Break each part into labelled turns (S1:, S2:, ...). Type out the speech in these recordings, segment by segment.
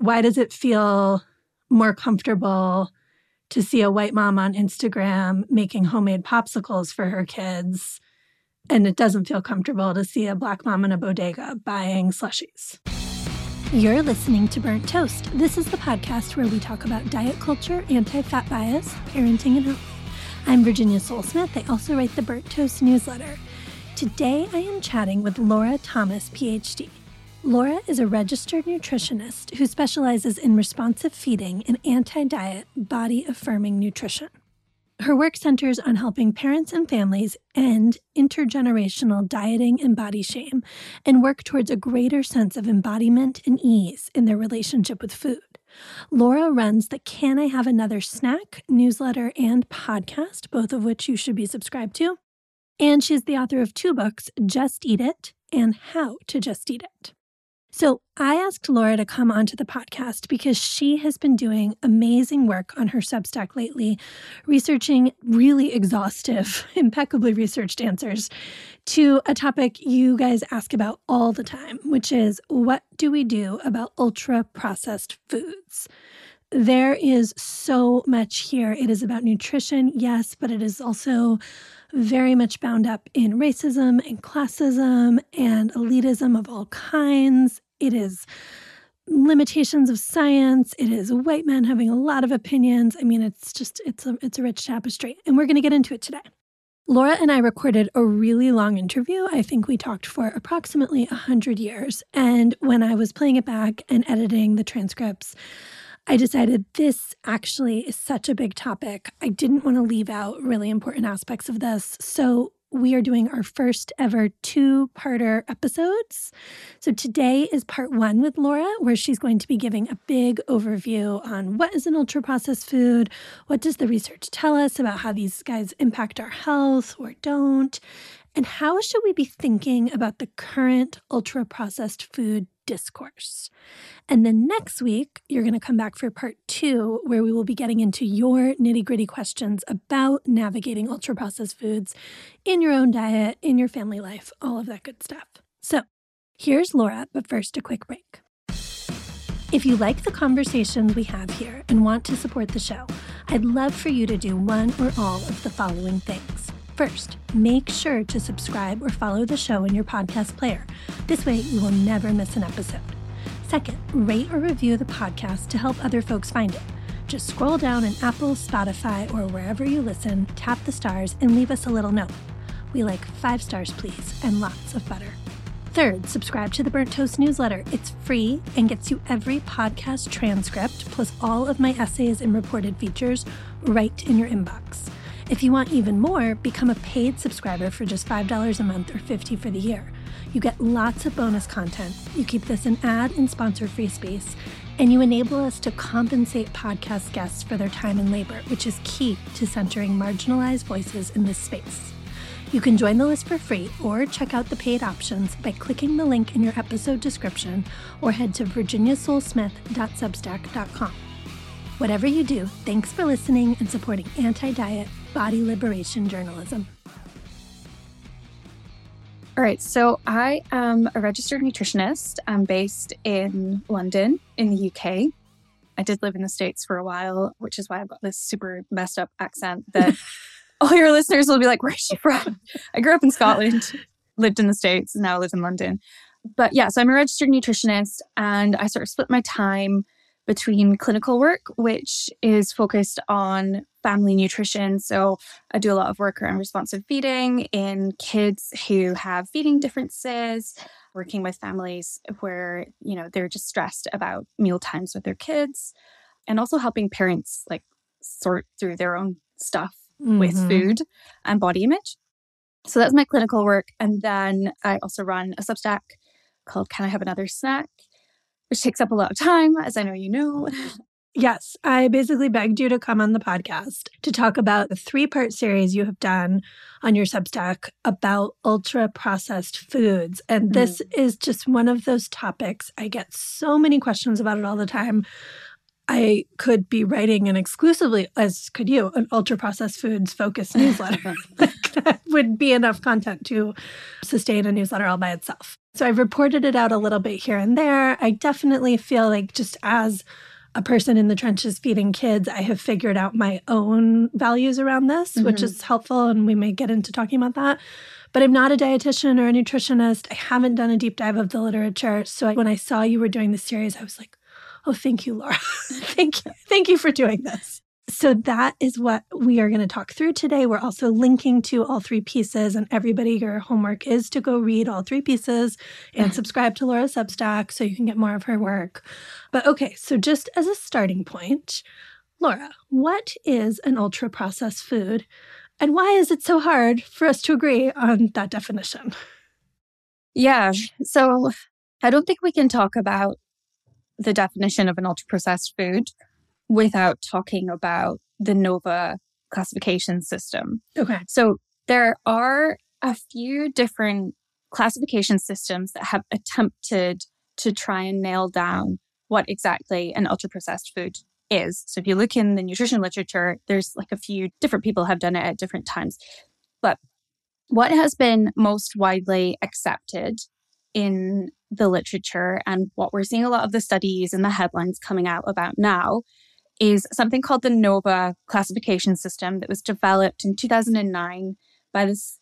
S1: why does it feel more comfortable to see a white mom on Instagram making homemade popsicles for her kids? And it doesn't feel comfortable to see a black mom in a bodega buying slushies. You're listening to Burnt Toast. This is the podcast where we talk about diet culture, anti fat bias, parenting, and health. I'm Virginia Sole-Smith. I also write the Burnt Toast newsletter. Today I am chatting with Laura Thomas, PhD. Laura is a registered nutritionist who specializes in responsive feeding and anti diet, body affirming nutrition. Her work centers on helping parents and families end intergenerational dieting and body shame and work towards a greater sense of embodiment and ease in their relationship with food. Laura runs the Can I Have Another Snack newsletter and podcast, both of which you should be subscribed to. And she's the author of two books, Just Eat It and How to Just Eat It. So I asked Laura to come onto the podcast because she has been doing amazing work on her Substack lately, researching really exhaustive, impeccably researched answers to a topic you guys ask about all the time, which is what do we do about ultra processed foods? There is so much here. It is about nutrition, yes, but it is also very much bound up in racism and classism and elitism of all kinds. It is limitations of science. It is white men having a lot of opinions. I mean, it's just it's a it's a rich tapestry, and we're going to get into it today. Laura and I recorded a really long interview. I think we talked for approximately 100 years. And when I was playing it back and editing the transcripts, I decided this actually is such a big topic. I didn't want to leave out really important aspects of this. So we are doing our first ever two parter episodes. So today is part one with Laura, where she's going to be giving a big overview on what is an ultra processed food, what does the research tell us about how these guys impact our health or don't, and how should we be thinking about the current ultra processed food discourse. And then next week, you're going to come back for part two, where we will be getting into your nitty gritty questions about navigating ultra processed foods in your own diet, in your family life, all of that good stuff. So here's Laura, but first, a quick break. If you like the conversations we have here and want to support the show, I'd love for you to do one or all of the following things. First, make sure to subscribe or follow the show in your podcast player. This way, you will never miss an episode. Second, rate or review the podcast to help other folks find it. Just scroll down in Apple, Spotify, or wherever you listen, tap the stars, and leave us a little note. We like five stars, please, and lots of butter. Third, subscribe to the Burnt Toast newsletter. It's free and gets you every podcast transcript, plus all of my essays and reported features right in your inbox. If you want even more, become a paid subscriber for just $5 a month or 50 for the year. You get lots of bonus content. You keep this an ad and sponsor free space, and you enable us to compensate podcast guests for their time and labor, which is key to centering marginalized voices in this space. You can join the list for free or check out the paid options by clicking the link in your episode description or head to virginiasolesmith.substack.com. Whatever you do, thanks for listening and supporting anti diet body liberation journalism.
S2: All right, so I am a registered nutritionist. I'm based in London, in the UK. I did live in the States for a while, which is why I've got this super messed up accent that all your listeners will be like, Where's she from? I grew up in Scotland, lived in the States, and now live in London. But yeah, so I'm a registered nutritionist and I sort of split my time between clinical work, which is focused on family nutrition. So I do a lot of work around responsive feeding in kids who have feeding differences, working with families where, you know, they're just stressed about meal times with their kids, and also helping parents like sort through their own stuff mm-hmm. with food and body image. So that's my clinical work. And then I also run a Substack called Can I Have Another Snack? which takes up a lot of time, as I know you know.
S1: Yes, I basically begged you to come on the podcast to talk about the three part series you have done on your Substack about ultra processed foods. And this mm. is just one of those topics. I get so many questions about it all the time. I could be writing an exclusively, as could you, an ultra processed foods focused newsletter. that would be enough content to sustain a newsletter all by itself. So I've reported it out a little bit here and there. I definitely feel like just as a person in the trenches feeding kids, I have figured out my own values around this, mm-hmm. which is helpful. And we may get into talking about that. But I'm not a dietitian or a nutritionist. I haven't done a deep dive of the literature. So when I saw you were doing the series, I was like, oh, thank you, Laura. thank you. Thank you for doing this. So that is what we are going to talk through today. We're also linking to all three pieces, and everybody, your homework is to go read all three pieces and subscribe to Laura's Substack so you can get more of her work. But okay, so just as a starting point, Laura, what is an ultra processed food? And why is it so hard for us to agree on that definition?
S2: Yeah. So I don't think we can talk about the definition of an ultra processed food without talking about the NOVA classification system.
S1: Okay.
S2: So there are a few different classification systems that have attempted to try and nail down what exactly an ultra processed food is. So if you look in the nutrition literature, there's like a few different people have done it at different times. But what has been most widely accepted in the literature and what we're seeing a lot of the studies and the headlines coming out about now is something called the NOVA classification system that was developed in 2009 by this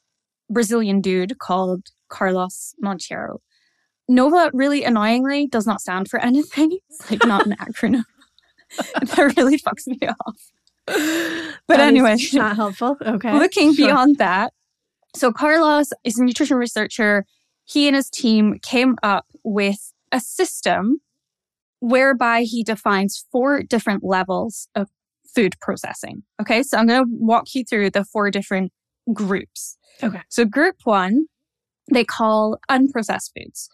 S2: Brazilian dude called Carlos Monteiro. NOVA really annoyingly does not stand for anything. It's like not an acronym. that really fucks me off. But that anyway,
S1: not helpful. Okay.
S2: Looking sure. beyond that, so Carlos is a nutrition researcher. He and his team came up with a system whereby he defines four different levels of food processing. Okay, so I'm going to walk you through the four different groups.
S1: Okay.
S2: So, group one, they call unprocessed foods.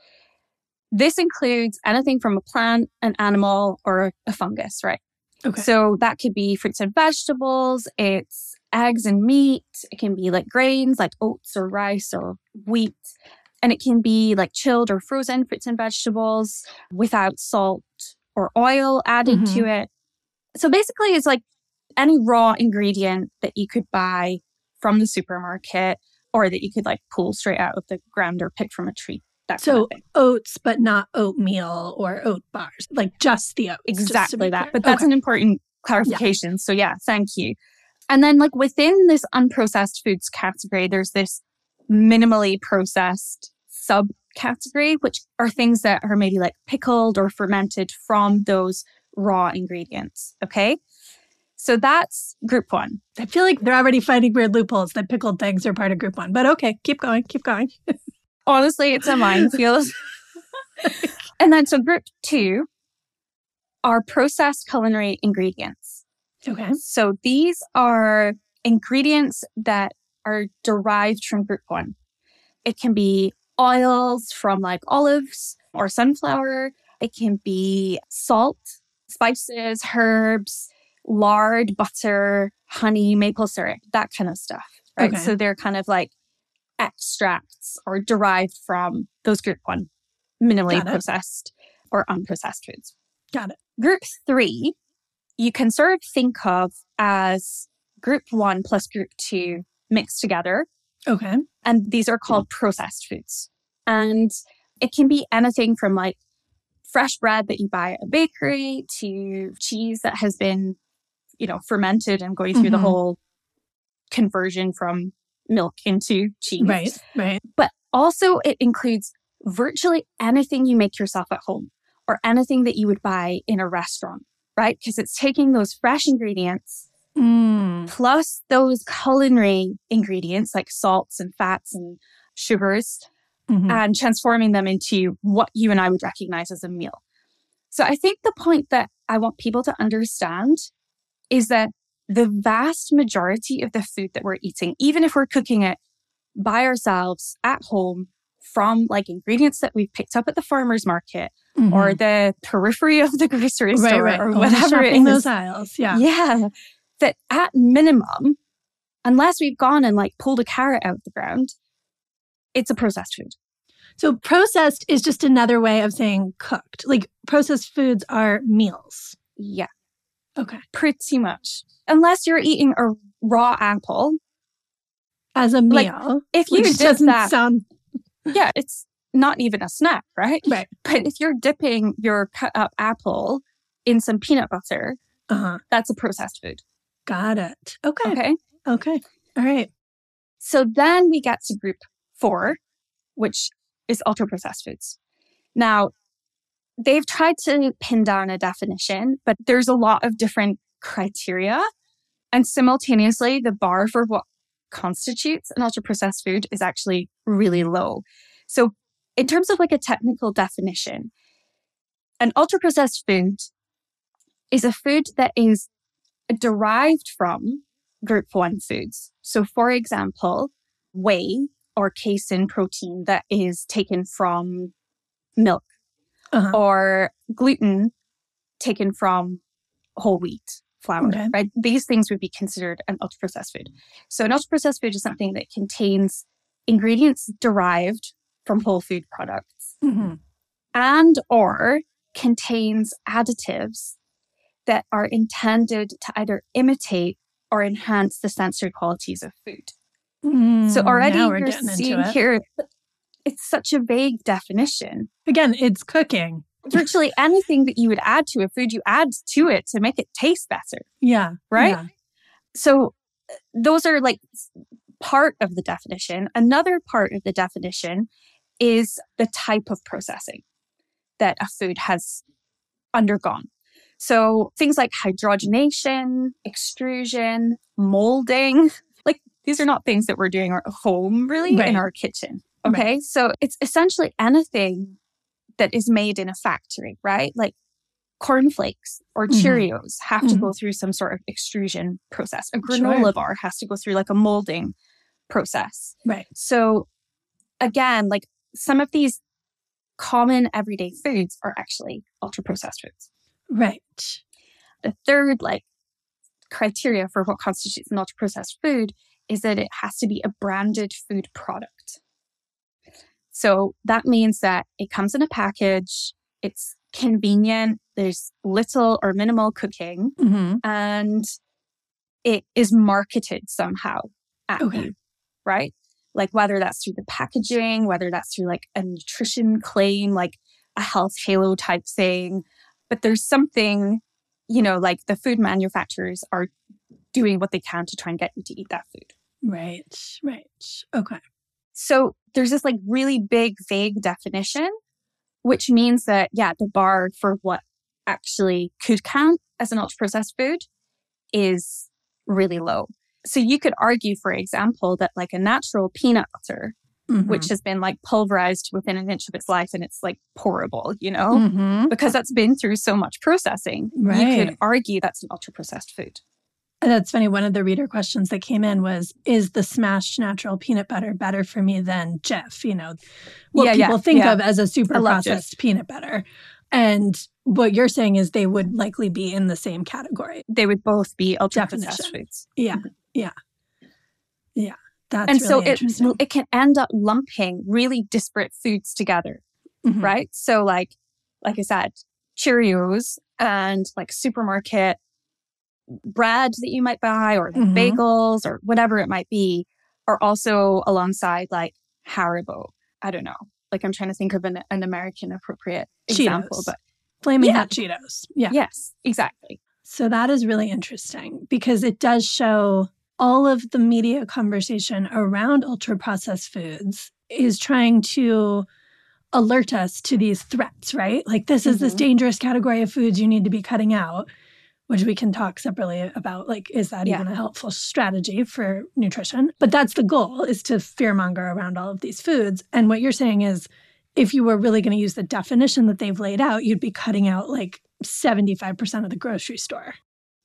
S2: This includes anything from a plant, an animal, or a fungus, right?
S1: Okay.
S2: So, that could be fruits and vegetables, it's eggs and meat, it can be like grains like oats or rice or wheat. And it can be like chilled or frozen fruits and vegetables without salt or oil added mm-hmm. to it. So basically, it's like any raw ingredient that you could buy from the supermarket or that you could like pull straight out of the ground or pick from a tree. That
S1: so oats, but not oatmeal or oat bars, like just the oats.
S2: Exactly that. Clear. But that's okay. an important clarification. Yeah. So yeah, thank you. And then like within this unprocessed foods category, there's this minimally processed subcategory, which are things that are maybe like pickled or fermented from those raw ingredients. Okay. So that's group one.
S1: I feel like they're already finding weird loopholes that pickled things are part of group one, but okay, keep going, keep going.
S2: Honestly, it's a minefield. and then so group two are processed culinary ingredients.
S1: Okay.
S2: So these are ingredients that are derived from group one. It can be oils from like olives or sunflower. It can be salt, spices, herbs, lard, butter, honey, maple syrup, that kind of stuff. Right. Okay. So they're kind of like extracts or derived from those group one minimally processed or unprocessed foods.
S1: Got it.
S2: Group three, you can sort of think of as group one plus group two mixed together.
S1: Okay.
S2: And these are called hmm. processed foods. And it can be anything from like fresh bread that you buy at a bakery to cheese that has been, you know, fermented and going through mm-hmm. the whole conversion from milk into cheese.
S1: Right, right.
S2: But also it includes virtually anything you make yourself at home or anything that you would buy in a restaurant, right? Because it's taking those fresh ingredients
S1: mm.
S2: plus those culinary ingredients like salts and fats and sugars mm-hmm. and transforming them into what you and I would recognize as a meal. So I think the point that I want people to understand is that the vast majority of the food that we're eating, even if we're cooking it by ourselves at home from like ingredients that we've picked up at the farmer's market mm-hmm. or the periphery of the grocery store
S1: right, right.
S2: or whatever it is.
S1: those aisles. Yeah.
S2: Yeah. That at minimum, unless we've gone and like pulled a carrot out of the ground, it's a processed food.
S1: So processed is just another way of saying cooked. Like processed foods are meals.
S2: Yeah.
S1: Okay.
S2: Pretty much. Unless you're eating a raw apple
S1: as a meal. Like,
S2: if you did
S1: doesn't
S2: that,
S1: sound
S2: yeah, it's not even a snack, right?
S1: Right.
S2: But if you're dipping your cut up apple in some peanut butter,
S1: Uh-huh.
S2: that's a processed food.
S1: Got it. Okay.
S2: Okay.
S1: Okay. All right.
S2: So then we get to group four, which is ultra processed foods. Now, they've tried to pin down a definition, but there's a lot of different criteria. And simultaneously, the bar for what constitutes an ultra processed food is actually really low. So, in terms of like a technical definition, an ultra processed food is a food that is derived from group one foods. So, for example, whey or casein protein that is taken from milk
S1: Uh-huh.
S2: or gluten taken from whole wheat flour,
S1: Okay.
S2: right? These things would be considered an ultra processed food. So, an ultra processed food is something that contains ingredients derived from whole food products
S1: Mhm.
S2: and or contains additives that are intended to either imitate or enhance the sensory qualities of food. So
S1: Mm,
S2: already you're seeing
S1: it.
S2: here, it's such a vague definition.
S1: Again, it's cooking.
S2: Virtually anything that you would add to a food, you add to it to make it taste better.
S1: Yeah.
S2: Right?
S1: Yeah.
S2: So uh, those are like part of the definition. Another part of the definition is the type of processing that a food has undergone. So things like hydrogenation, extrusion, molding, these are not things that we're doing at home really
S1: Right.
S2: in our kitchen.
S1: Right.
S2: Okay. So it's essentially anything that is made in a factory, right? Like cornflakes or
S1: Mhm.
S2: Cheerios have to go through some sort of extrusion process. A granola
S1: Sure.
S2: bar has to go through like a molding process.
S1: Right.
S2: So again, like some of these common everyday foods are actually ultra processed foods.
S1: Right.
S2: The third like criteria for what constitutes an ultra processed food is that it has to be a branded food product. So that means that it comes in a package, it's convenient, there's little or minimal cooking,
S1: hmm
S2: and it is marketed somehow at
S1: Okay.
S2: you, right? Like whether that's through the packaging, whether that's through like a nutrition claim, like a health halo type thing. But there's something, you know, like the food manufacturers are doing what they can to try and get you to eat that food.
S1: Right. Right. Okay.
S2: So there's this like really big, vague definition, which means that, yeah, the bar for what actually could count as an ultra processed food is really low. So you could argue, for example, that like a natural peanut butter,
S1: Mhm.
S2: which has been like pulverized within an inch of its life and it's like pourable, you know,
S1: Mhm.
S2: because that's been through so much processing. You could argue that's an ultra processed food.
S1: That's funny. One of the reader questions that came in was Is the smashed natural peanut butter better for me than Jif? You know, what
S2: Yeah, yeah,
S1: people think
S2: yeah.
S1: of as a super
S2: love Jif.
S1: processed peanut butter. And what you're saying is they would likely be in the same category.
S2: They would both be ultra processed foods.
S1: Yeah. Yeah. Yeah. That's
S2: and
S1: really
S2: so it, it can end up lumping really disparate foods together
S1: Mhm.
S2: right so like like i said cheerios and like supermarket bread that you might buy or
S1: Mhm.
S2: bagels or whatever it might be are also alongside like haribo i don't know like i'm trying to think of an, an american appropriate example but
S1: Flaming
S2: Yeah.
S1: hot Cheetos. Yeah.
S2: yes exactly
S1: So that is really interesting because it does show all of the media conversation around ultra processed foods is trying to alert us to these threats, right? Like this is this
S2: Mhm.
S1: dangerous category of foods you need to be cutting out, which we can talk separately about like is that
S2: Yeah.
S1: even a helpful strategy for nutrition? But that's the goal is to fearmonger around all of these foods. And what you're saying is if you were really going to use the definition that they've laid out, you'd be cutting out like 75% of the grocery store.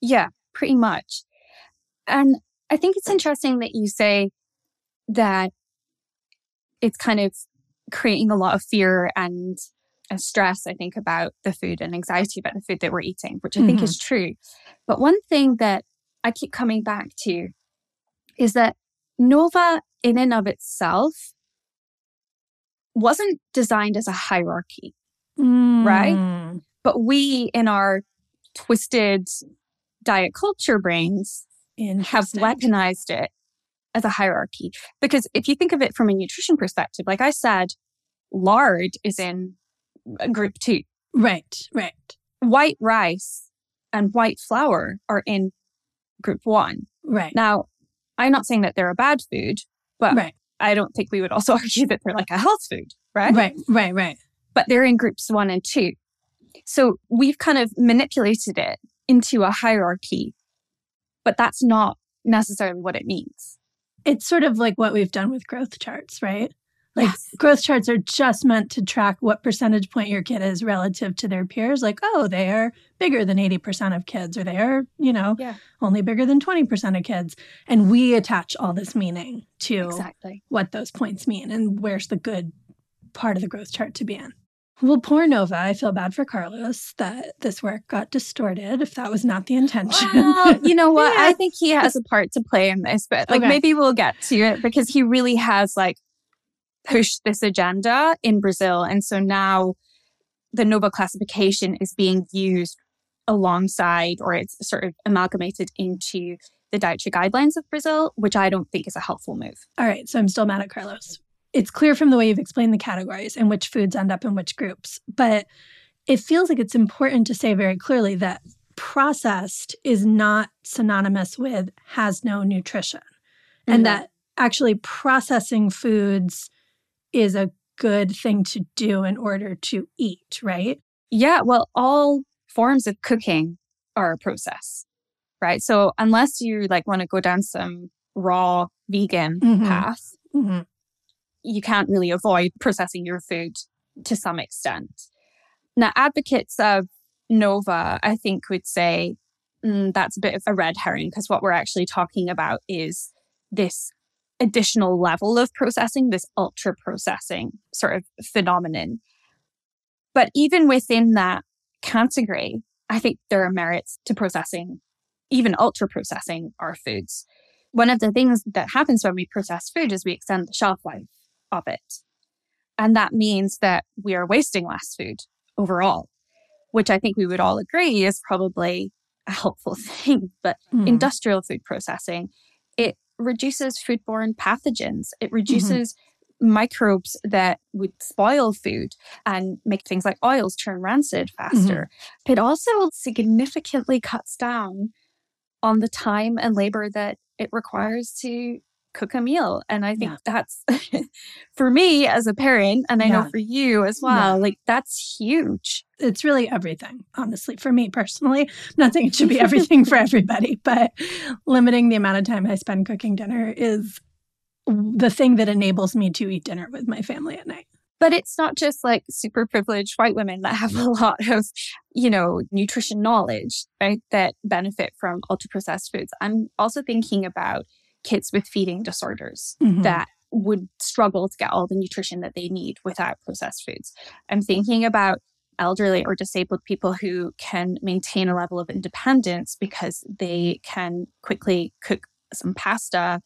S2: Yeah, pretty much. And I think it's interesting that you say that it's kind of creating a lot of fear and, and stress, I think, about the food and anxiety about the food that we're eating, which I think is true. But one thing that I keep coming back to is that Nova, in and of itself, wasn't designed as a hierarchy Right?
S1: Mm.
S2: but we in our twisted diet culture brains have weaponized it as a hierarchy. Because if you think of it from a nutrition perspective, like I said, lard is in group two.
S1: Right, right.
S2: White rice and white flour are in group one.
S1: Right.
S2: Now, I'm not saying that they're a bad food, but
S1: right.
S2: I don't think we would also argue that they're like a health food, right?
S1: Right, right, right.
S2: But they're in groups one and two. So we've kind of manipulated it into a hierarchy, but that's not necessarily what it means.
S1: It's sort of like what we've done with growth charts, right? Like
S2: Yes.
S1: growth charts are just meant to track what percentage point your kid is relative to their peers. Like, oh, they are bigger than 80% of kids, or they are, you know,
S2: Yeah.
S1: only bigger than 20% of kids. And we attach all this meaning to
S2: Exactly.
S1: what those points mean and where's the good part of the growth chart to be in. Well, poor Nova, I feel bad for Carlos that this work got distorted if that was not the intention.
S2: Well, you know what?
S1: Yeah.
S2: I think he has a part to play in this, but like
S1: Okay.
S2: maybe we'll get to it because he really has like pushed this agenda in Brazil. And so now the Nova classification is being used alongside or it's sort of amalgamated into the dietary guidelines of Brazil, which I don't think is a helpful move.
S1: All right, so I'm still mad at Carlos. It's clear from the way you've explained the categories and which foods end up in which groups, but it feels like it's important to say very clearly that processed is not synonymous with has no nutrition, and
S2: Mhm.
S1: that actually processing foods is a good thing to do in order to eat, right?
S2: Yeah, well, all forms of cooking are a process, right? So unless you like want to go down some raw vegan
S1: Mhm.
S2: path,
S1: Mhm.
S2: you can't really avoid processing your food to some extent. Now, advocates of Nova, I think, would say mm, that's a bit of a red herring because what we're actually talking about is this additional level of processing, this ultra processing sort of phenomenon. But even within that category, I think there are merits to processing, even ultra processing our foods. One of the things that happens when we process food is we extend the shelf life of it. And that means that we are wasting less food overall, which I think we would all agree is probably a helpful thing. But
S1: Mm.
S2: industrial food processing, it reduces foodborne pathogens. It mm-hmm. reduces microbes that would spoil food and make things like oils turn rancid mm-hmm. faster. It also significantly cuts down on the time and labor that it requires to cook a meal. And I think
S1: Yeah.
S2: that's for me as a parent, and I
S1: Yeah.
S2: know for you as well, like that's huge.
S1: it's really everything, honestly, for me personally. I'm not saying it should be everything for everybody, but limiting the amount of time I spend cooking dinner is the thing that enables me to eat dinner with my family at night.
S2: But it's not just like super privileged white women that have a lot of, you know, nutrition knowledge, right? That benefit from ultra processed foods. I'm also thinking about kids with feeding disorders
S1: Mhm.
S2: that would struggle to get all the nutrition that they need without processed foods. I'm thinking about elderly or disabled people who can maintain a level of independence because they can quickly cook some pasta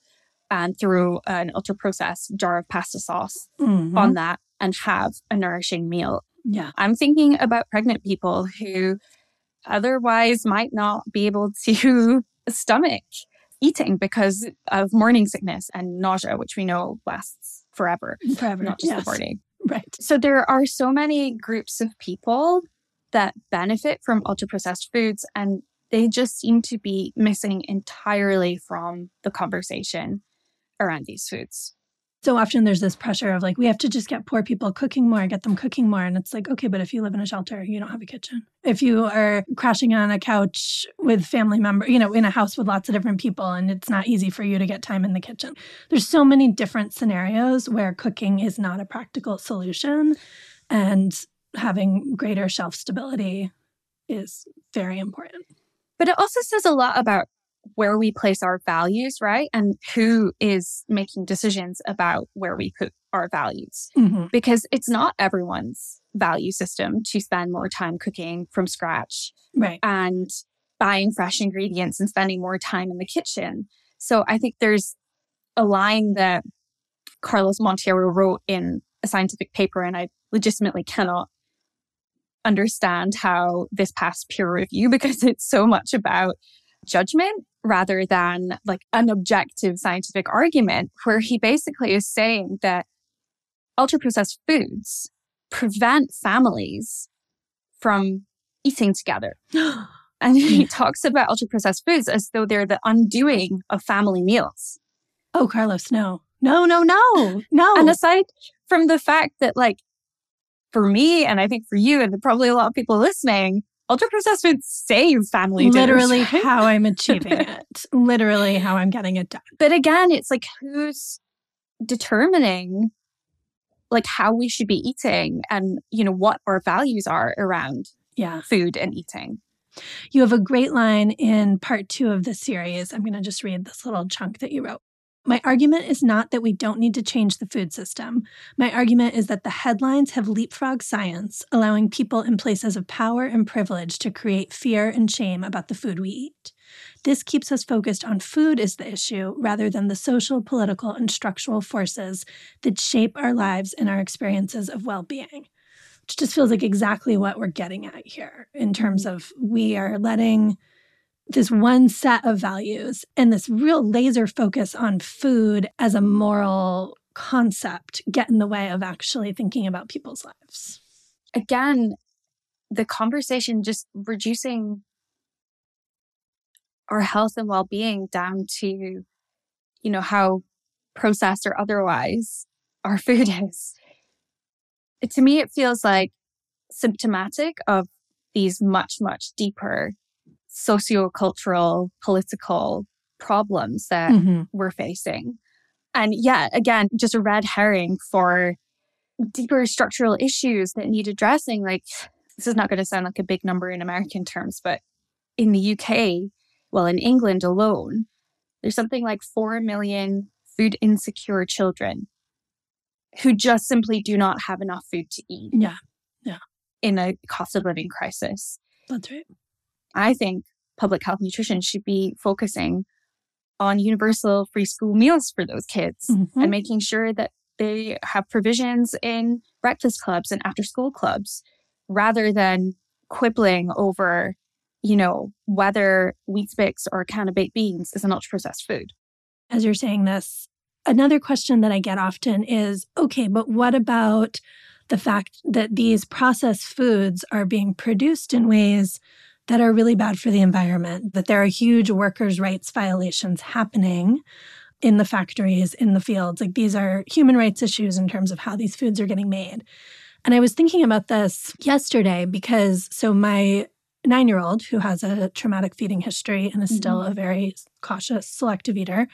S2: and throw an ultra processed jar of pasta sauce
S1: Mhm.
S2: on that and have a nourishing meal.
S1: yeah.
S2: I'm thinking about pregnant people who otherwise might not be able to stomach eating because of morning sickness and nausea, which we know lasts forever,
S1: Forever.
S2: not just
S1: yes.
S2: the morning.
S1: Right.
S2: So there are so many groups of people that benefit from ultra processed foods and they just seem to be missing entirely from the conversation around these foods.
S1: So often there's this pressure of like, we have to just get poor people cooking more, get them cooking more. And it's like, okay, but if you live in a shelter, you don't have a kitchen. If you are crashing on a couch with family member, you know, in a house with lots of different people and it's not easy for you to get time in the kitchen. There's so many different scenarios where cooking is not a practical solution and having greater shelf stability is very important.
S2: But it also says a lot about where we place our values, right? And who is making decisions about where we put our values.
S1: Mhm.
S2: Because it's not everyone's value system to spend more time cooking from scratch
S1: Right.
S2: and buying fresh ingredients and spending more time in the kitchen. So I think there's a line that Carlos Monteiro wrote in a scientific paper, and I legitimately cannot understand how this passed peer review because it's so much about judgment rather than like an objective scientific argument, where he basically is saying that ultra processed foods prevent families from eating together. and he talks about ultra processed foods as though they're the undoing of family meals.
S1: Oh, Carlos, no. No, no, no, no.
S2: And aside from the fact that, like, for me, and I think for you, and probably a lot of people listening, ultra processed save family
S1: Literally
S2: dinners, right?
S1: how I'm achieving it. Literally how I'm getting it done.
S2: But again, it's like who's determining like how we should be eating and you know what our values are around
S1: Yeah.
S2: food and eating.
S1: You have a great line in part two of the series. I'm going to just read this little chunk that you wrote. My argument is not that we don't need to change the food system. My argument is that the headlines have leapfrogged science, allowing people in places of power and privilege to create fear and shame about the food we eat. This keeps us focused on food as the issue rather than the social, political, and structural forces that shape our lives and our experiences of well being which just feels like exactly what we're getting at here in terms of we are letting this one set of values and this real laser focus on food as a moral concept get in the way of actually thinking about people's lives.
S2: Again, the conversation just reducing our health and well-being down to you know how processed or otherwise our food is to me, it feels like symptomatic of these much, much deeper socio-cultural, political problems that
S1: Mm-hmm.
S2: we're facing. And yeah, again, just a red herring for deeper structural issues that need addressing. Like, this is not going to sound like a big number in American terms, but in the UK, well, in England alone, there's something like 4 million food insecure children who just simply do not have enough food to eat
S1: Yeah.
S2: Yeah, in a cost of living crisis.
S1: that's right.
S2: I think public health nutrition should be focusing on universal free school meals for those kids
S1: Mhm.
S2: and making sure that they have provisions in breakfast clubs and after school clubs rather than quibbling over, you know, whether Weetabix or a can of baked beans is an ultra processed food.
S1: As you're saying this, another question that I get often is okay, but what about the fact that these processed foods are being produced in ways that are really bad for the environment, that there are huge workers' rights violations happening in the factories, in the fields. Like these are human rights issues in terms of how these foods are getting made. And I was thinking about this yesterday because so my nine year old, who has a traumatic feeding history and is still mm-hmm. a very cautious selective eater,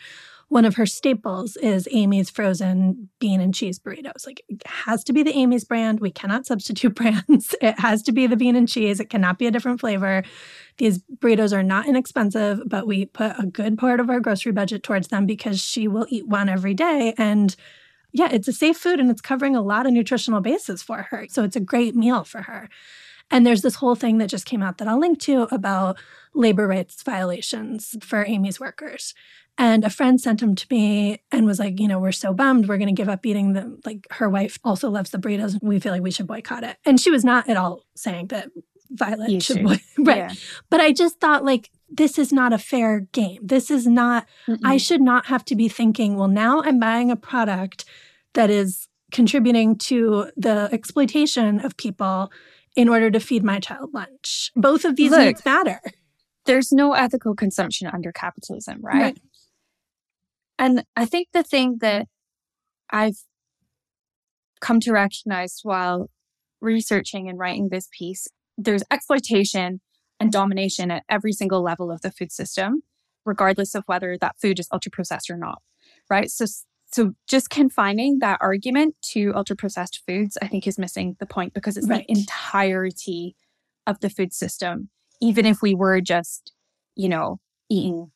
S1: one of her staples is Amy's frozen bean and cheese burritos. Like it has to be the Amy's brand. We cannot substitute brands. It has to be the bean and cheese. It cannot be a different flavor. These burritos are not inexpensive, but we put a good part of our grocery budget towards them because she will eat one every day. And yeah, it's a safe food and it's covering a lot of nutritional bases for her. So it's a great meal for her. And there's this whole thing that just came out that I'll link to about labor rights violations for Amy's workers. And a friend sent them to me and was like, you know, we're so bummed. We're going to give up eating them. Like her wife also loves the burritos. And we feel like we should boycott it. And she was not at all saying that Violet
S2: You
S1: should,
S2: should.
S1: boy- right.
S2: Yeah.
S1: But I just thought like, this is not a fair game. This is not I
S2: Mm-mm.
S1: should not have to be thinking, well, now I'm buying a product that is contributing to the exploitation of people in order to feed my child lunch. Both of these
S2: Look,
S1: matter.
S2: there's no ethical consumption under capitalism, right?
S1: Right.
S2: And I think the thing that I've come to recognize while researching and writing this piece, there's exploitation and domination at every single level of the food system, regardless of whether that food is ultra processed or not, right? So, so just confining that argument to ultra processed foods, I think is missing the point because it's
S1: Right.
S2: the entirety of the food system. Even if we were just, you know, eating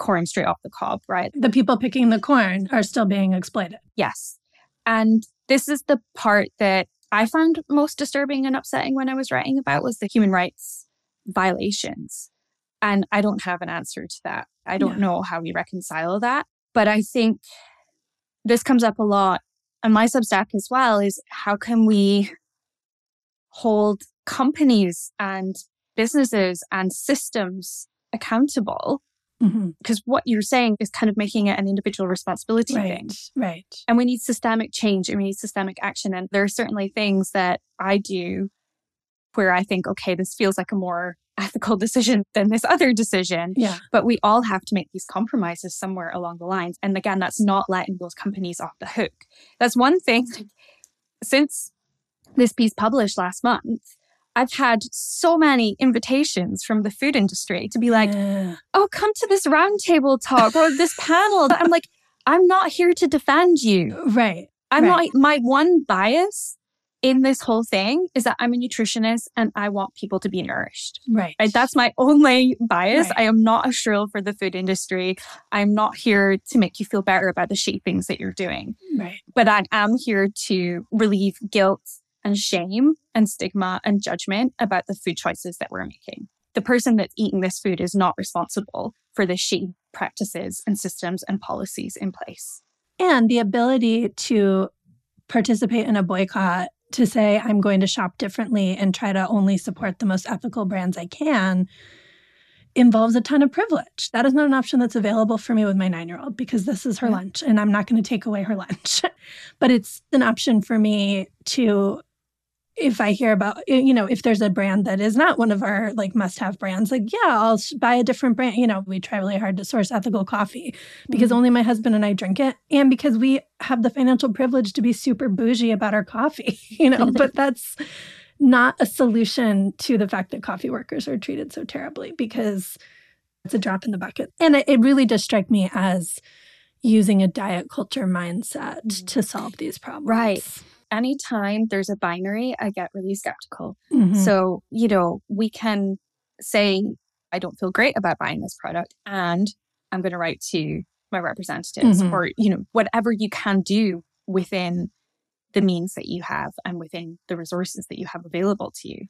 S2: corn straight off the cob, right?
S1: The people picking the corn are still being exploited.
S2: Yes. And this is the part that I found most disturbing and upsetting when I was writing about was the human rights violations. And I don't have an answer to that. I don't
S1: Yeah.
S2: know how we reconcile that. But I think this comes up a lot on my Substack as well is how can we hold companies and businesses and systems accountable Because mm-hmm. what you're saying is kind of making it an individual responsibility
S1: right,
S2: thing.
S1: Right.
S2: And we need systemic change and we need systemic action. And there are certainly things that I do where I think, okay, this feels like a more ethical decision than this other decision.
S1: Yeah.
S2: But we all have to make these compromises somewhere along the lines. And again, that's not letting those companies off the hook. That's one thing. Since this piece published last month, I've had so many invitations from the food industry to be like, yeah. oh, come to this roundtable talk or this panel. I'm like, I'm not here to defend you.
S1: Uh, right.
S2: I'm
S1: right.
S2: not, my one bias in this whole thing is that I'm a nutritionist and I want people to be nourished.
S1: Right.
S2: right? That's my only bias. Right. I am not a shrill for the food industry. I'm not here to make you feel better about the shitty things that you're doing.
S1: Right.
S2: But I am here to relieve guilt and shame and stigma and judgment about the food choices that we're making. The person that's eating this food is not responsible for the shitty practices and systems and policies in place.
S1: And the ability to participate in a boycott to say I'm going to shop differently and try to only support the most ethical brands I can involves a ton of privilege. That is not an option that's available for me with my nine year old because this is her yeah. lunch and I'm not going to take away her lunch. but it's an option for me to if I hear about, you know, if there's a brand that is not one of our like must have brands, like, yeah, I'll buy a different brand. You know, we try really hard to source ethical coffee because mm-hmm. only my husband and I drink it. And because we have the financial privilege to be super bougie about our coffee, you know, but that's not a solution to the fact that coffee workers are treated so terribly because it's a drop in the bucket. And it, it really does strike me as using a diet culture mindset mm-hmm. to solve these problems.
S2: Right anytime there's a binary, I get really skeptical. Mm-hmm. So, you know, we can say, I don't feel great about buying this product and I'm going to write to my representatives mm-hmm. or, you know, whatever you can do within the means that you have and within the resources that you have available to you.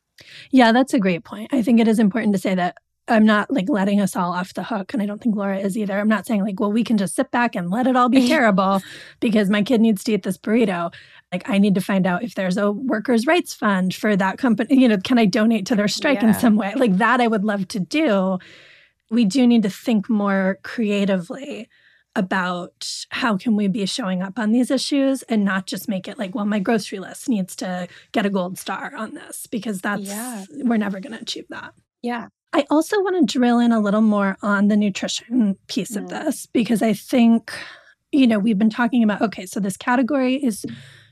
S1: Yeah, that's a great point. I think it is important to say that I'm not like letting us all off the hook. And I don't think Laura is either. I'm not saying like, well, we can just sit back and let it all be terrible because my kid needs to eat this burrito. Like, I need to find out if there's a workers' rights fund for that company. You know, can I donate to their strike yeah. in some way? Like, that I would love to do. We do need to think more creatively about how can we be showing up on these issues and not just make it like well my grocery list needs to get a gold star on this because that's yeah. we're never going to achieve that
S2: yeah
S1: I also want to drill in a little more on the nutrition piece mm. of this because I think, you know, we've been talking about okay, so this category is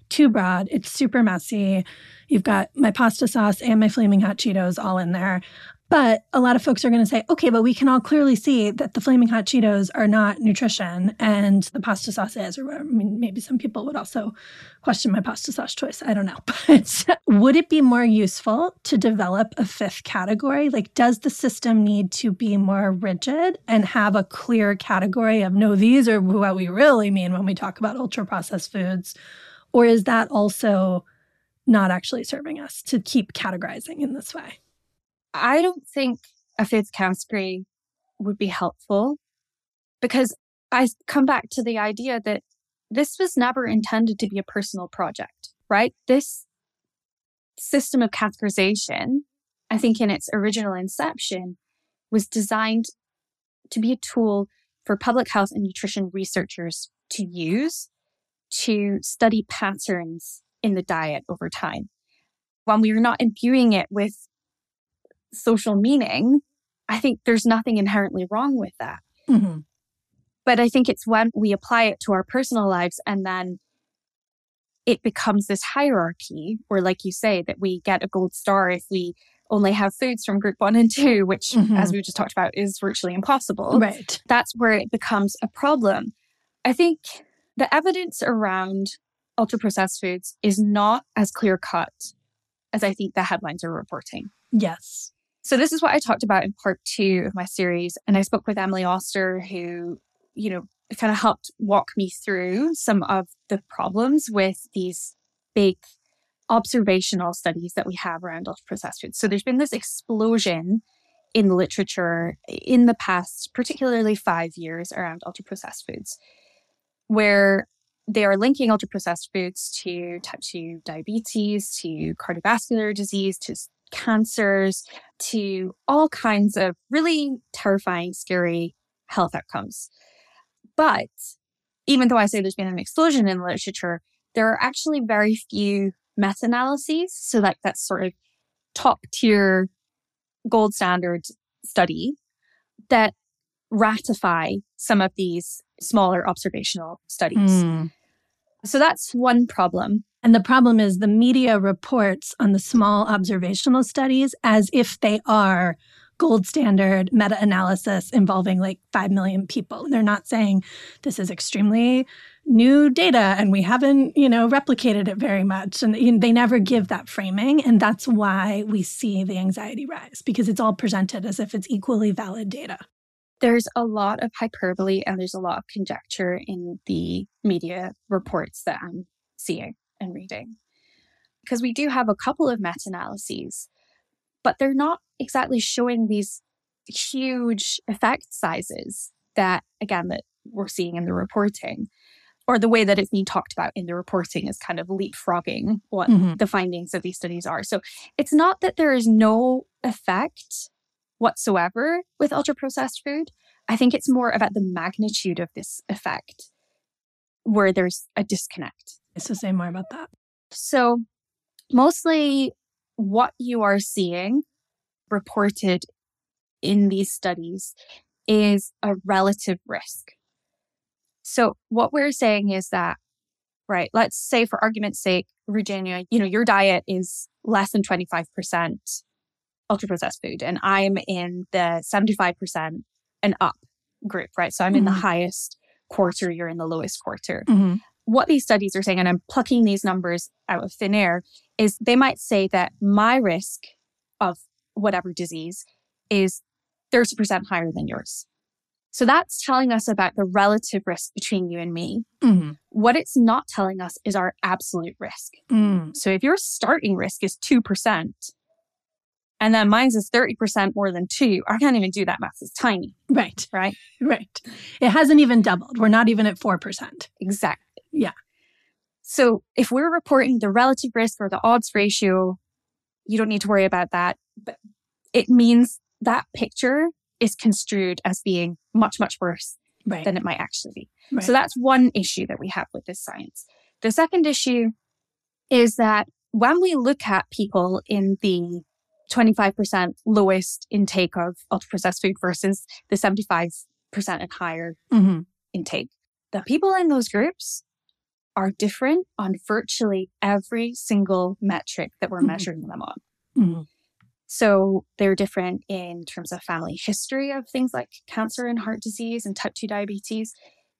S1: too broad, it's super messy. You've got my pasta sauce and my flaming hot Cheetos all in there. But a lot of folks are going to say, okay, but we can all clearly see that the flaming hot Cheetos are not nutrition and the pasta sauce is, or I mean, maybe some people would also question my pasta sauce choice. I don't know. But would it be more useful to develop a fifth category? Like, does the system need to be more rigid and have a clear category of no, these are what we really mean when we talk about ultra processed foods? Or is that also not actually serving us to keep categorizing in this way?
S2: I don't think a fifth category would be helpful because I come back to the idea that this was never intended to be a personal project, right? This system of categorization, I think in its original inception, was designed to be a tool for public health and nutrition researchers to use to study patterns in the diet over time. When we are not imbuing it with social meaning, I think there's nothing inherently wrong with that. Mm-hmm. But I think it's when we apply it to our personal lives and then it becomes this hierarchy where, like you say, that we get a gold star if we only have foods from group one and two, which, mm-hmm. as we just talked about, is virtually impossible.
S1: Right.
S2: That's where it becomes a problem. I think the evidence around ultra processed foods is not as clear cut as I think the headlines are reporting.
S1: Yes.
S2: So this is what I talked about in part two of my series. And I spoke with Emily Oster, who, you know, kind of helped walk me through some of the problems with these big observational studies that we have around ultra processed foods. So there's been this explosion in literature in the past, particularly five years around ultra processed foods, where they are linking ultra processed foods to type 2 diabetes, to cardiovascular disease, to cancers to all kinds of really terrifying, scary health outcomes. But even though I say there's been an explosion in literature, there are actually very few meta analyses. So, like, that sort of top tier gold standard study that ratify some of these smaller observational studies. Mm. So that's one problem.
S1: And the problem is the media reports on the small observational studies as if they are gold standard meta analysis involving like 5 million people. They're not saying this is extremely new data and we haven't, you know, replicated it very much. And you know, they never give that framing. And that's why we see the anxiety rise because it's all presented as if it's equally valid data.
S2: There's a lot of hyperbole and there's a lot of conjecture in the media reports that I'm seeing and reading. Because we do have a couple of meta analyses, but they're not exactly showing these huge effect sizes that, again, that we're seeing in the reporting or the way that it's being talked about in the reporting is kind of leapfrogging what mm-hmm. the findings of these studies are. So it's not that there is no effect whatsoever with ultra processed food. I think it's more about the magnitude of this effect where there's a disconnect.
S1: So say more about that.
S2: So mostly what you are seeing reported in these studies is a relative risk. So what we're saying is that, right, let's say for argument's sake, Virginia, you know, your diet is less than 25% ultra processed food and I'm in the 75% and up group, right? So I'm mm-hmm. in the mm-hmm. highest quarter, you're in the lowest quarter. Mm-hmm. What these studies are saying, and I'm plucking these numbers out of thin air, is they might say that my risk of whatever disease is 30% higher than yours. So that's telling us about the relative risk between you and me. Mm-hmm. What it's not telling us is our absolute risk. Mm. So if your starting risk is 2%, and then mine's is 30% more than two, I can't even do that math. It's tiny.
S1: Right.
S2: Right.
S1: Right. It hasn't even doubled. We're not even at 4%.
S2: Exactly.
S1: Yeah.
S2: So if we're reporting the relative risk or the odds ratio, you don't need to worry about that. But it means that picture is construed as being much, much worse right. than it might actually be. Right. So that's one issue that we have with this science. The second issue is that when we look at people in the 25% lowest intake of ultra processed food versus the 75% and higher mm-hmm. intake, the people in those groups are different on virtually every single metric that we're mm-hmm. measuring them on. Mm-hmm. So they're different in terms of family history of things like cancer and heart disease and type 2 diabetes.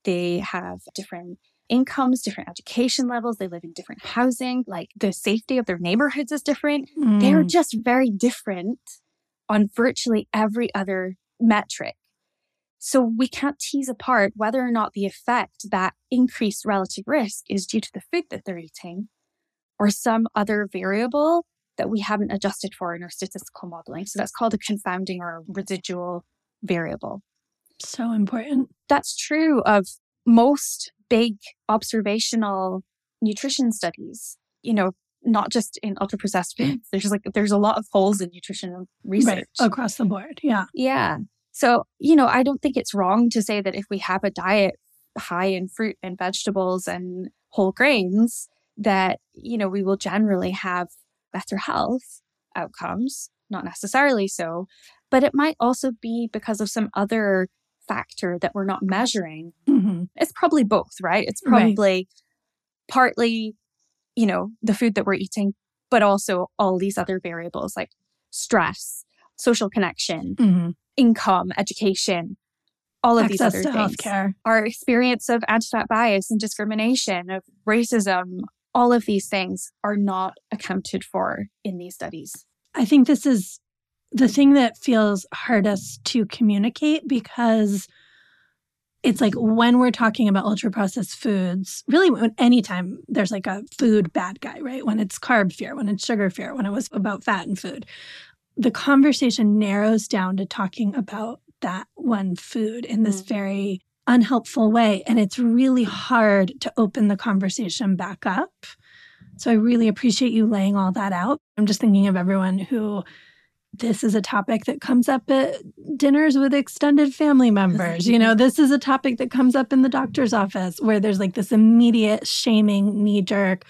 S2: They have different incomes, different education levels. They live in different housing. Like the safety of their neighborhoods is different. Mm. They're just very different on virtually every other metric. So we can't tease apart whether or not the effect that increased relative risk is due to the food that they're eating or some other variable that we haven't adjusted for in our statistical modeling. So that's called a confounding or residual variable.
S1: So important.
S2: That's true of most big observational nutrition studies. You know, not just in ultra processed mm. foods. There's like there's a lot of holes in nutrition research
S1: right. across the board. Yeah.
S2: Yeah. So, you know, I don't think it's wrong to say that if we have a diet high in fruit and vegetables and whole grains, that, you know, we will generally have better health outcomes, not necessarily so, but it might also be because of some other factor that we're not measuring. Mm-hmm. It's probably both, right? It's probably right. partly, you know, the food that we're eating, but also all these other variables like stress, social connection, mm-hmm. income, education, all of
S1: Access
S2: these other
S1: things. Healthcare.
S2: Our experience of anti-fat bias and discrimination, of racism, all of these things are not accounted for in these studies.
S1: I think this is the thing that feels hardest to communicate because it's like when we're talking about ultra processed foods, really anytime there's like a food bad guy, right? When it's carb fear, when it's sugar fear, when it was about fat and food, the conversation narrows down to talking about that one food in this mm. very unhelpful way. And it's really hard to open the conversation back up. So I really appreciate you laying all that out. I'm just thinking of everyone who this is a topic that comes up at dinners with extended family members. You know, this is a topic that comes up in the doctor's office where there's like this immediate shaming, knee jerk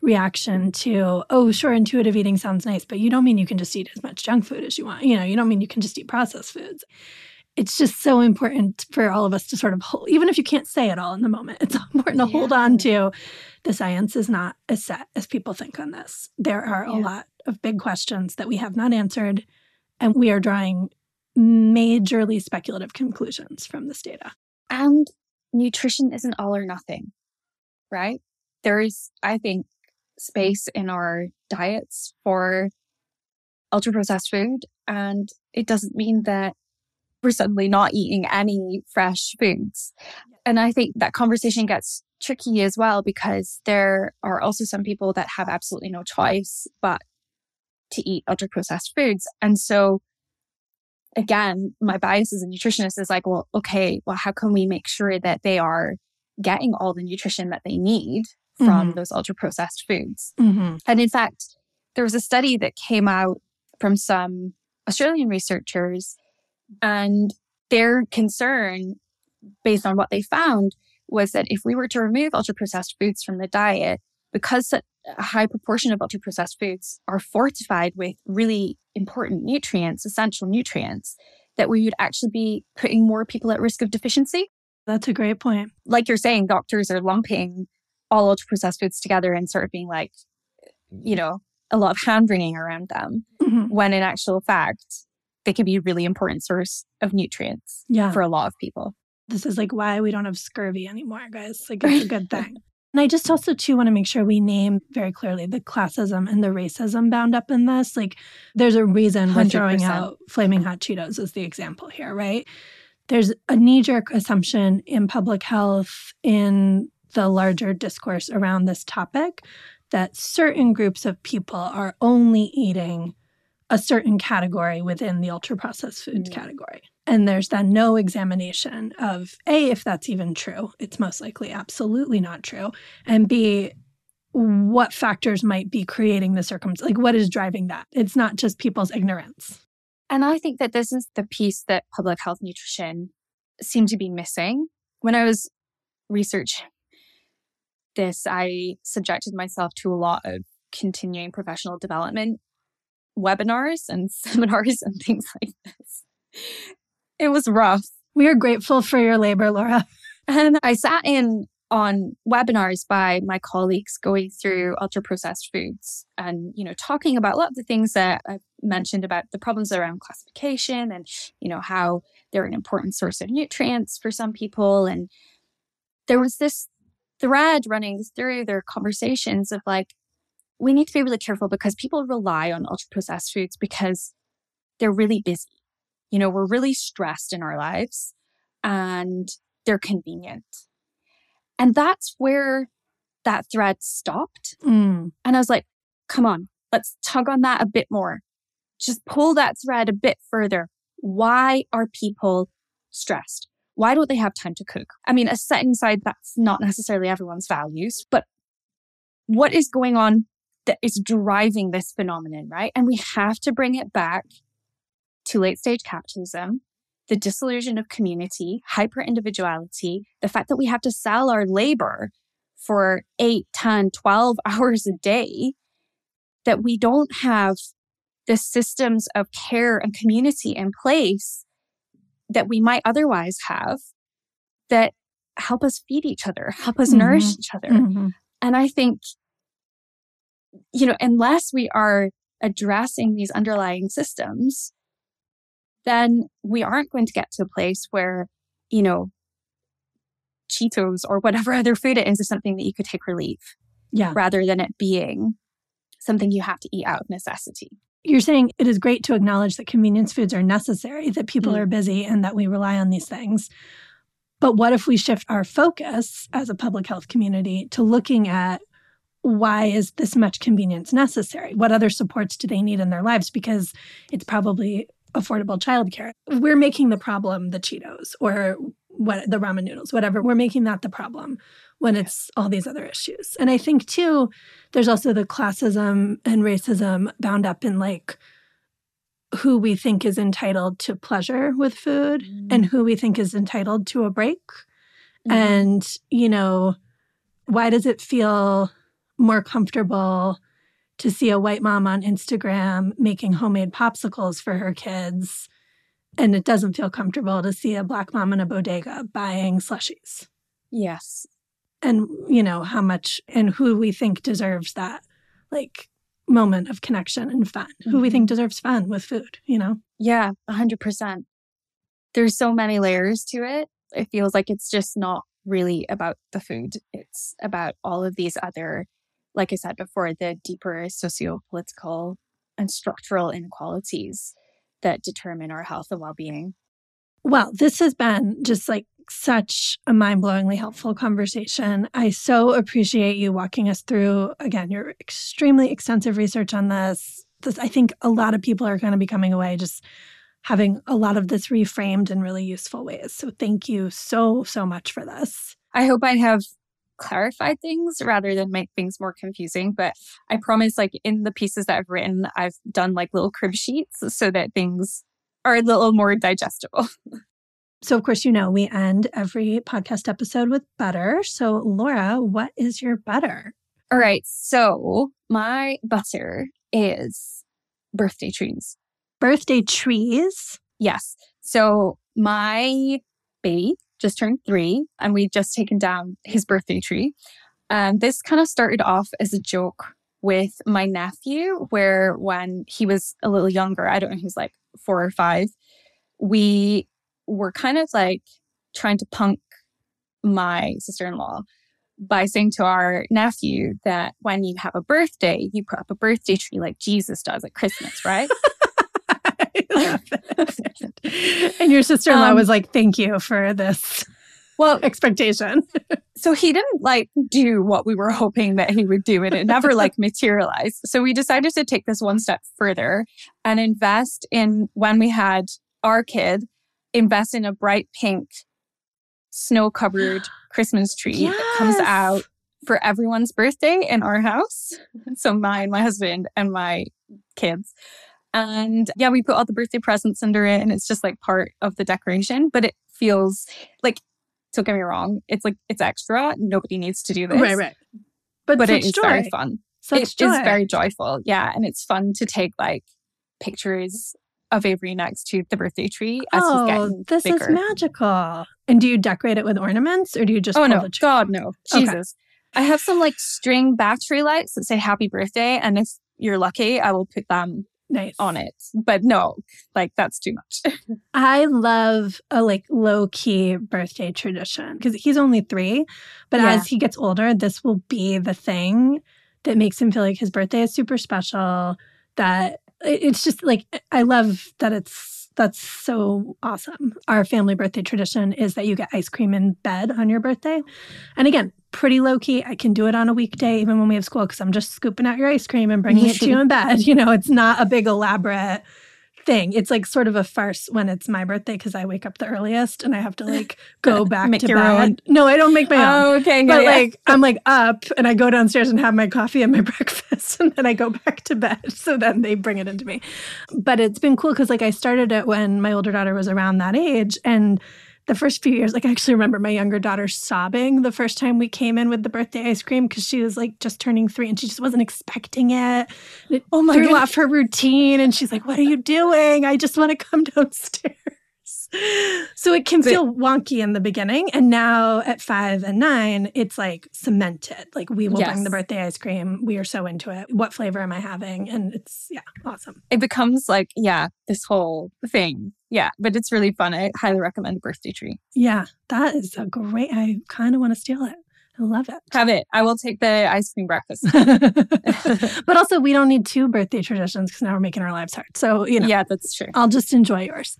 S1: reaction to, oh, sure, intuitive eating sounds nice, but you don't mean you can just eat as much junk food as you want. You know, you don't mean you can just eat processed foods. It's just so important for all of us to sort of hold, even if you can't say it all in the moment, it's important to yeah. hold on to the science is not as set as people think on this. There are yeah. a lot of big questions that we have not answered, and we are drawing majorly speculative conclusions from this data.
S2: And nutrition isn't all or nothing, right? There is, I think, space in our diets for ultra processed food. And it doesn't mean that we're suddenly not eating any fresh foods. And I think that conversation gets tricky as well because there are also some people that have absolutely no choice but to eat ultra processed foods. And so again, my bias as a nutritionist is like, well, okay, well, how can we make sure that they are getting all the nutrition that they need from mm-hmm. those ultra processed foods? Mm-hmm. And in fact, there was a study that came out from some Australian researchers, and their concern, based on what they found, was that if we were to remove ultra processed foods from the diet, because a high proportion of ultra processed foods are fortified with really important nutrients, essential nutrients, that we would actually be putting more people at risk of deficiency.
S1: That's a great point.
S2: Like you're saying, doctors are lumping all ultra processed foods together and sort of being like, you know, a lot of hand wringing around them, mm-hmm. when in actual fact, they can be a really important source of nutrients yeah. for a lot of people.
S1: This is like why we don't have scurvy anymore, guys. Like it's a good thing. And I just also too want to make sure we name very clearly the classism and the racism bound up in this. Like there's a reason we're throwing out flaming hot Cheetos as the example here, right? There's a knee-jerk assumption in public health in the larger discourse around this topic that certain groups of people are only eating a certain category within the ultra processed foods mm. category. And there's then no examination of A, if that's even true. It's most likely absolutely not true. And B, what factors might be creating the circumstance, like what is driving that? It's not just people's ignorance.
S2: And I think that this is the piece that public health nutrition seemed to be missing. When I was researching this, I subjected myself to a lot of continuing professional development webinars and seminars and things like this. It was rough.
S1: We are grateful for your labor, Laura.
S2: And I sat in on webinars by my colleagues going through ultra processed foods and you know talking about a lot of the things that i mentioned about the problems around classification and you know how they're an important source of nutrients for some people and there was this thread running through their conversations of like we need to be really careful because people rely on ultra processed foods because they're really busy. You know, we're really stressed in our lives and they're convenient. And that's where that thread stopped. Mm. And I was like, come on, let's tug on that a bit more. Just pull that thread a bit further. Why are people stressed? Why don't they have time to cook? I mean, a setting aside, that's not necessarily everyone's values, but what is going on that is driving this phenomenon, right? And we have to bring it back to late stage capitalism, the disillusion of community, hyper individuality, the fact that we have to sell our labor for 8, 10, 12 hours a day, that we don't have the systems of care and community in place that we might otherwise have that help us feed each other, help us mm-hmm. nourish each other. Mm-hmm. And I think you know, unless we are addressing these underlying systems, then we aren't going to get to a place where, you know, Cheetos or whatever other food it is is something that you could take relief. Yeah. Rather than it being something you have to eat out of necessity.
S1: You're saying it is great to acknowledge that convenience foods are necessary, that people mm. are busy, and that we rely on these things. But what if we shift our focus as a public health community to looking at why is this much convenience necessary? What other supports do they need in their lives? Because it's probably affordable childcare. We're making the problem the Cheetos or what the ramen noodles, whatever. We're making that the problem when it's all these other issues. And I think too, there's also the classism and racism bound up in like who we think is entitled to pleasure with food
S2: Mm.
S1: and who we think is entitled to a break.
S2: Mhm.
S1: And, you know, why does it feel more comfortable to see a white mom on Instagram making homemade popsicles for her kids? And it doesn't feel comfortable to see a black mom in a bodega buying slushies.
S2: yes.
S1: And, you know, how much and who we think deserves that like moment of connection and fun. Who we
S2: Mhm.
S1: think deserves fun with food, you know?
S2: Yeah, 100%. There's so many layers to it. It feels like it's just not really about the food. It's about all of these other, like I said before, the deeper socio-political and structural inequalities that determine our health and well-being.
S1: Well, this has been just like such a mind blowingly helpful conversation. I so appreciate you walking us through, again, your extremely extensive research on this. this I think a lot of people are going to be coming away just having a lot of this reframed in really useful ways. So thank you so, so much for this.
S2: I hope I have clarified things rather than make things more confusing. But I promise, like in the pieces that I've written, I've done like little crib sheets so that things are a little more digestible.
S1: So, of course, you know, we end every podcast episode with butter. So, Laura, what is your butter?
S2: All right. So my butter is birthday trees.
S1: Birthday trees.
S2: Yes. So my baby just turned three and we'd just taken down his birthday tree. And this kind of started off as a joke with my nephew, where when he was a little younger, I don't know, he was like four or five, we were kind of like trying to punk my sister in law by saying to our nephew that when you have a birthday, you put up a birthday tree like Jesus does at Christmas, right?
S1: I love it. and your sister in law
S2: Um,
S1: was like, thank you for this
S2: well,
S1: expectation.
S2: so he didn't like do what we were hoping that he would do and it never like materialized so we decided to take this one step further and invest in when we had our kid invest in a bright pink snow covered christmas tree that comes out for everyone's birthday in our house so mine my husband and my kids and yeah we put all the birthday presents under it and it's just like part of the decoration but it feels like don't get me wrong it's like it's extra nobody needs to do this
S1: Right, right. But,
S2: but it is
S1: joy.
S2: very fun
S1: Such
S2: It
S1: joy.
S2: is very joyful yeah and it's fun to take like pictures of avery next to the birthday tree as he's
S1: oh,
S2: getting
S1: this
S2: bigger.
S1: is magical. And do you decorate it with ornaments or do you just
S2: oh no god no
S1: Okay.
S2: jesus i have some like string battery lights that say happy birthday and if you're lucky i will put them
S1: Nice.
S2: on it but no like that's too much
S1: I love a like low key birthday tradition because he's only three, but
S2: Yeah.
S1: as he gets older, this will be the thing that makes him feel like his birthday is super special. That it's just like I love that it's that's so awesome. Our family birthday tradition is that you get ice cream in bed on your birthday, and again, pretty low key. I can do it on a weekday, even when we have school, because I'm just scooping out your ice cream and bringing it to you in bed. You know, it's not a big elaborate thing. It's like sort of a farce when it's my birthday because I wake up the earliest and I have to like go back to bed.
S2: own?
S1: No, I don't make my own.
S2: oh okay
S1: But
S2: yeah, yeah.
S1: like I'm like up and I go downstairs and have my coffee and my breakfast and then I go back to bed. So then they bring it into me. But it's been cool because like I started it when my older daughter was around that age and the first few years, like I actually remember my younger daughter sobbing the first time we came in with the birthday ice cream because she was like just turning three and she just wasn't expecting it. And It
S2: Oh my
S1: threw
S2: goodness.
S1: off her routine and she's like, "What are you doing? I just want to come downstairs." So it can feel wonky in the beginning, and now at five and nine, it's like cemented. Like we will bring the birthday ice cream. We are so into it. What flavor am I having? And it's yeah, awesome.
S2: it becomes like yeah this whole thing yeah but it's really fun i highly recommend birthday tree
S1: Yeah, that is a great. I kind of want to steal it. I love it.
S2: have it i will take the ice cream breakfast
S1: but also, we don't need two birthday traditions because now we're making our lives hard. So, you know,
S2: yeah that's true
S1: I'll just enjoy yours.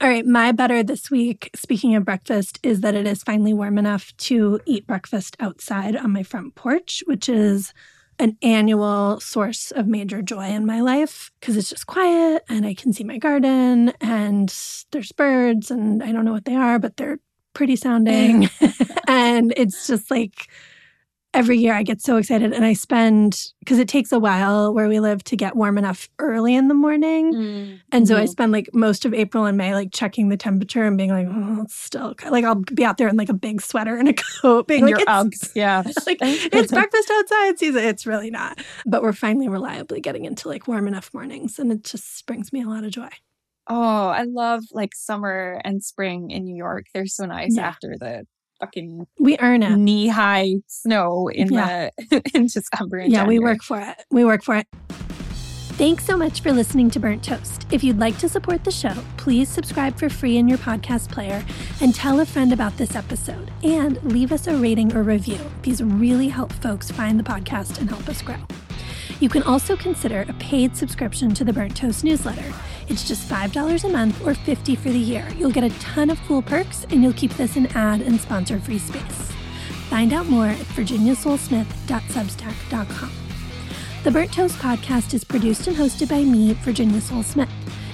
S1: All right, my better this week, speaking of breakfast, is that it is finally warm enough to eat breakfast outside on my front porch, which is an annual source of major joy in my life because it's just quiet and I can see my garden and there's birds and I don't know what they are, but they're pretty sounding. and it's just like, every year I get so excited and I spend because it takes a while where we live to get warm enough early in the morning.
S2: Mm.
S1: And so I
S2: Mhm.
S1: spend like most of April and May like checking the temperature and being like, oh, it's still co-" like I'll be out there in like a big sweater and a coat, being
S2: And
S1: like,
S2: your
S1: it's.
S2: Yeah.
S1: like it's breakfast outside season. It's really not. But we're finally reliably getting into like warm enough mornings and it just brings me a lot of joy.
S2: Oh, I love like summer and spring in New York. They're so nice
S1: Yeah.
S2: after the fucking
S1: We earn it.
S2: knee high snow in
S1: Yeah.
S2: the in December. And
S1: Yeah, we work for it. We work for it. Thanks so much for listening to Burnt Toast. If you'd like to support the show, please subscribe for free in your podcast player and tell a friend about this episode and leave us a rating or review. These really help folks find the podcast and help us grow. You can also consider a paid subscription to the Burnt Toast newsletter. It's just $5 a month or 50 for the year. You'll get a ton of cool perks and you'll keep this an ad and sponsor free space. Find out more at virginiasolesmith.substack.com. The Burnt Toast podcast is produced and hosted by me, Virginia Sole-Smith.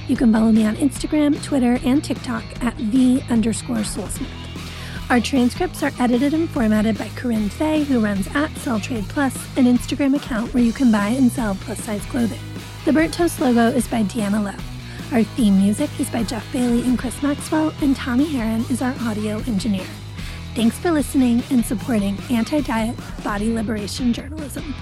S1: You can follow me on Instagram, Twitter, and TikTok at V underscore. Our transcripts are edited and formatted by Corinne Fay, who runs at Sell Trade Plus, an Instagram account where you can buy and sell plus size clothing. The Burnt Toast logo is by Deanna Lowe. Our theme music is by Jeff Bailey and Chris Maxwell, and Tommy Heron is our audio engineer. Thanks for listening and supporting anti diet body liberation journalism.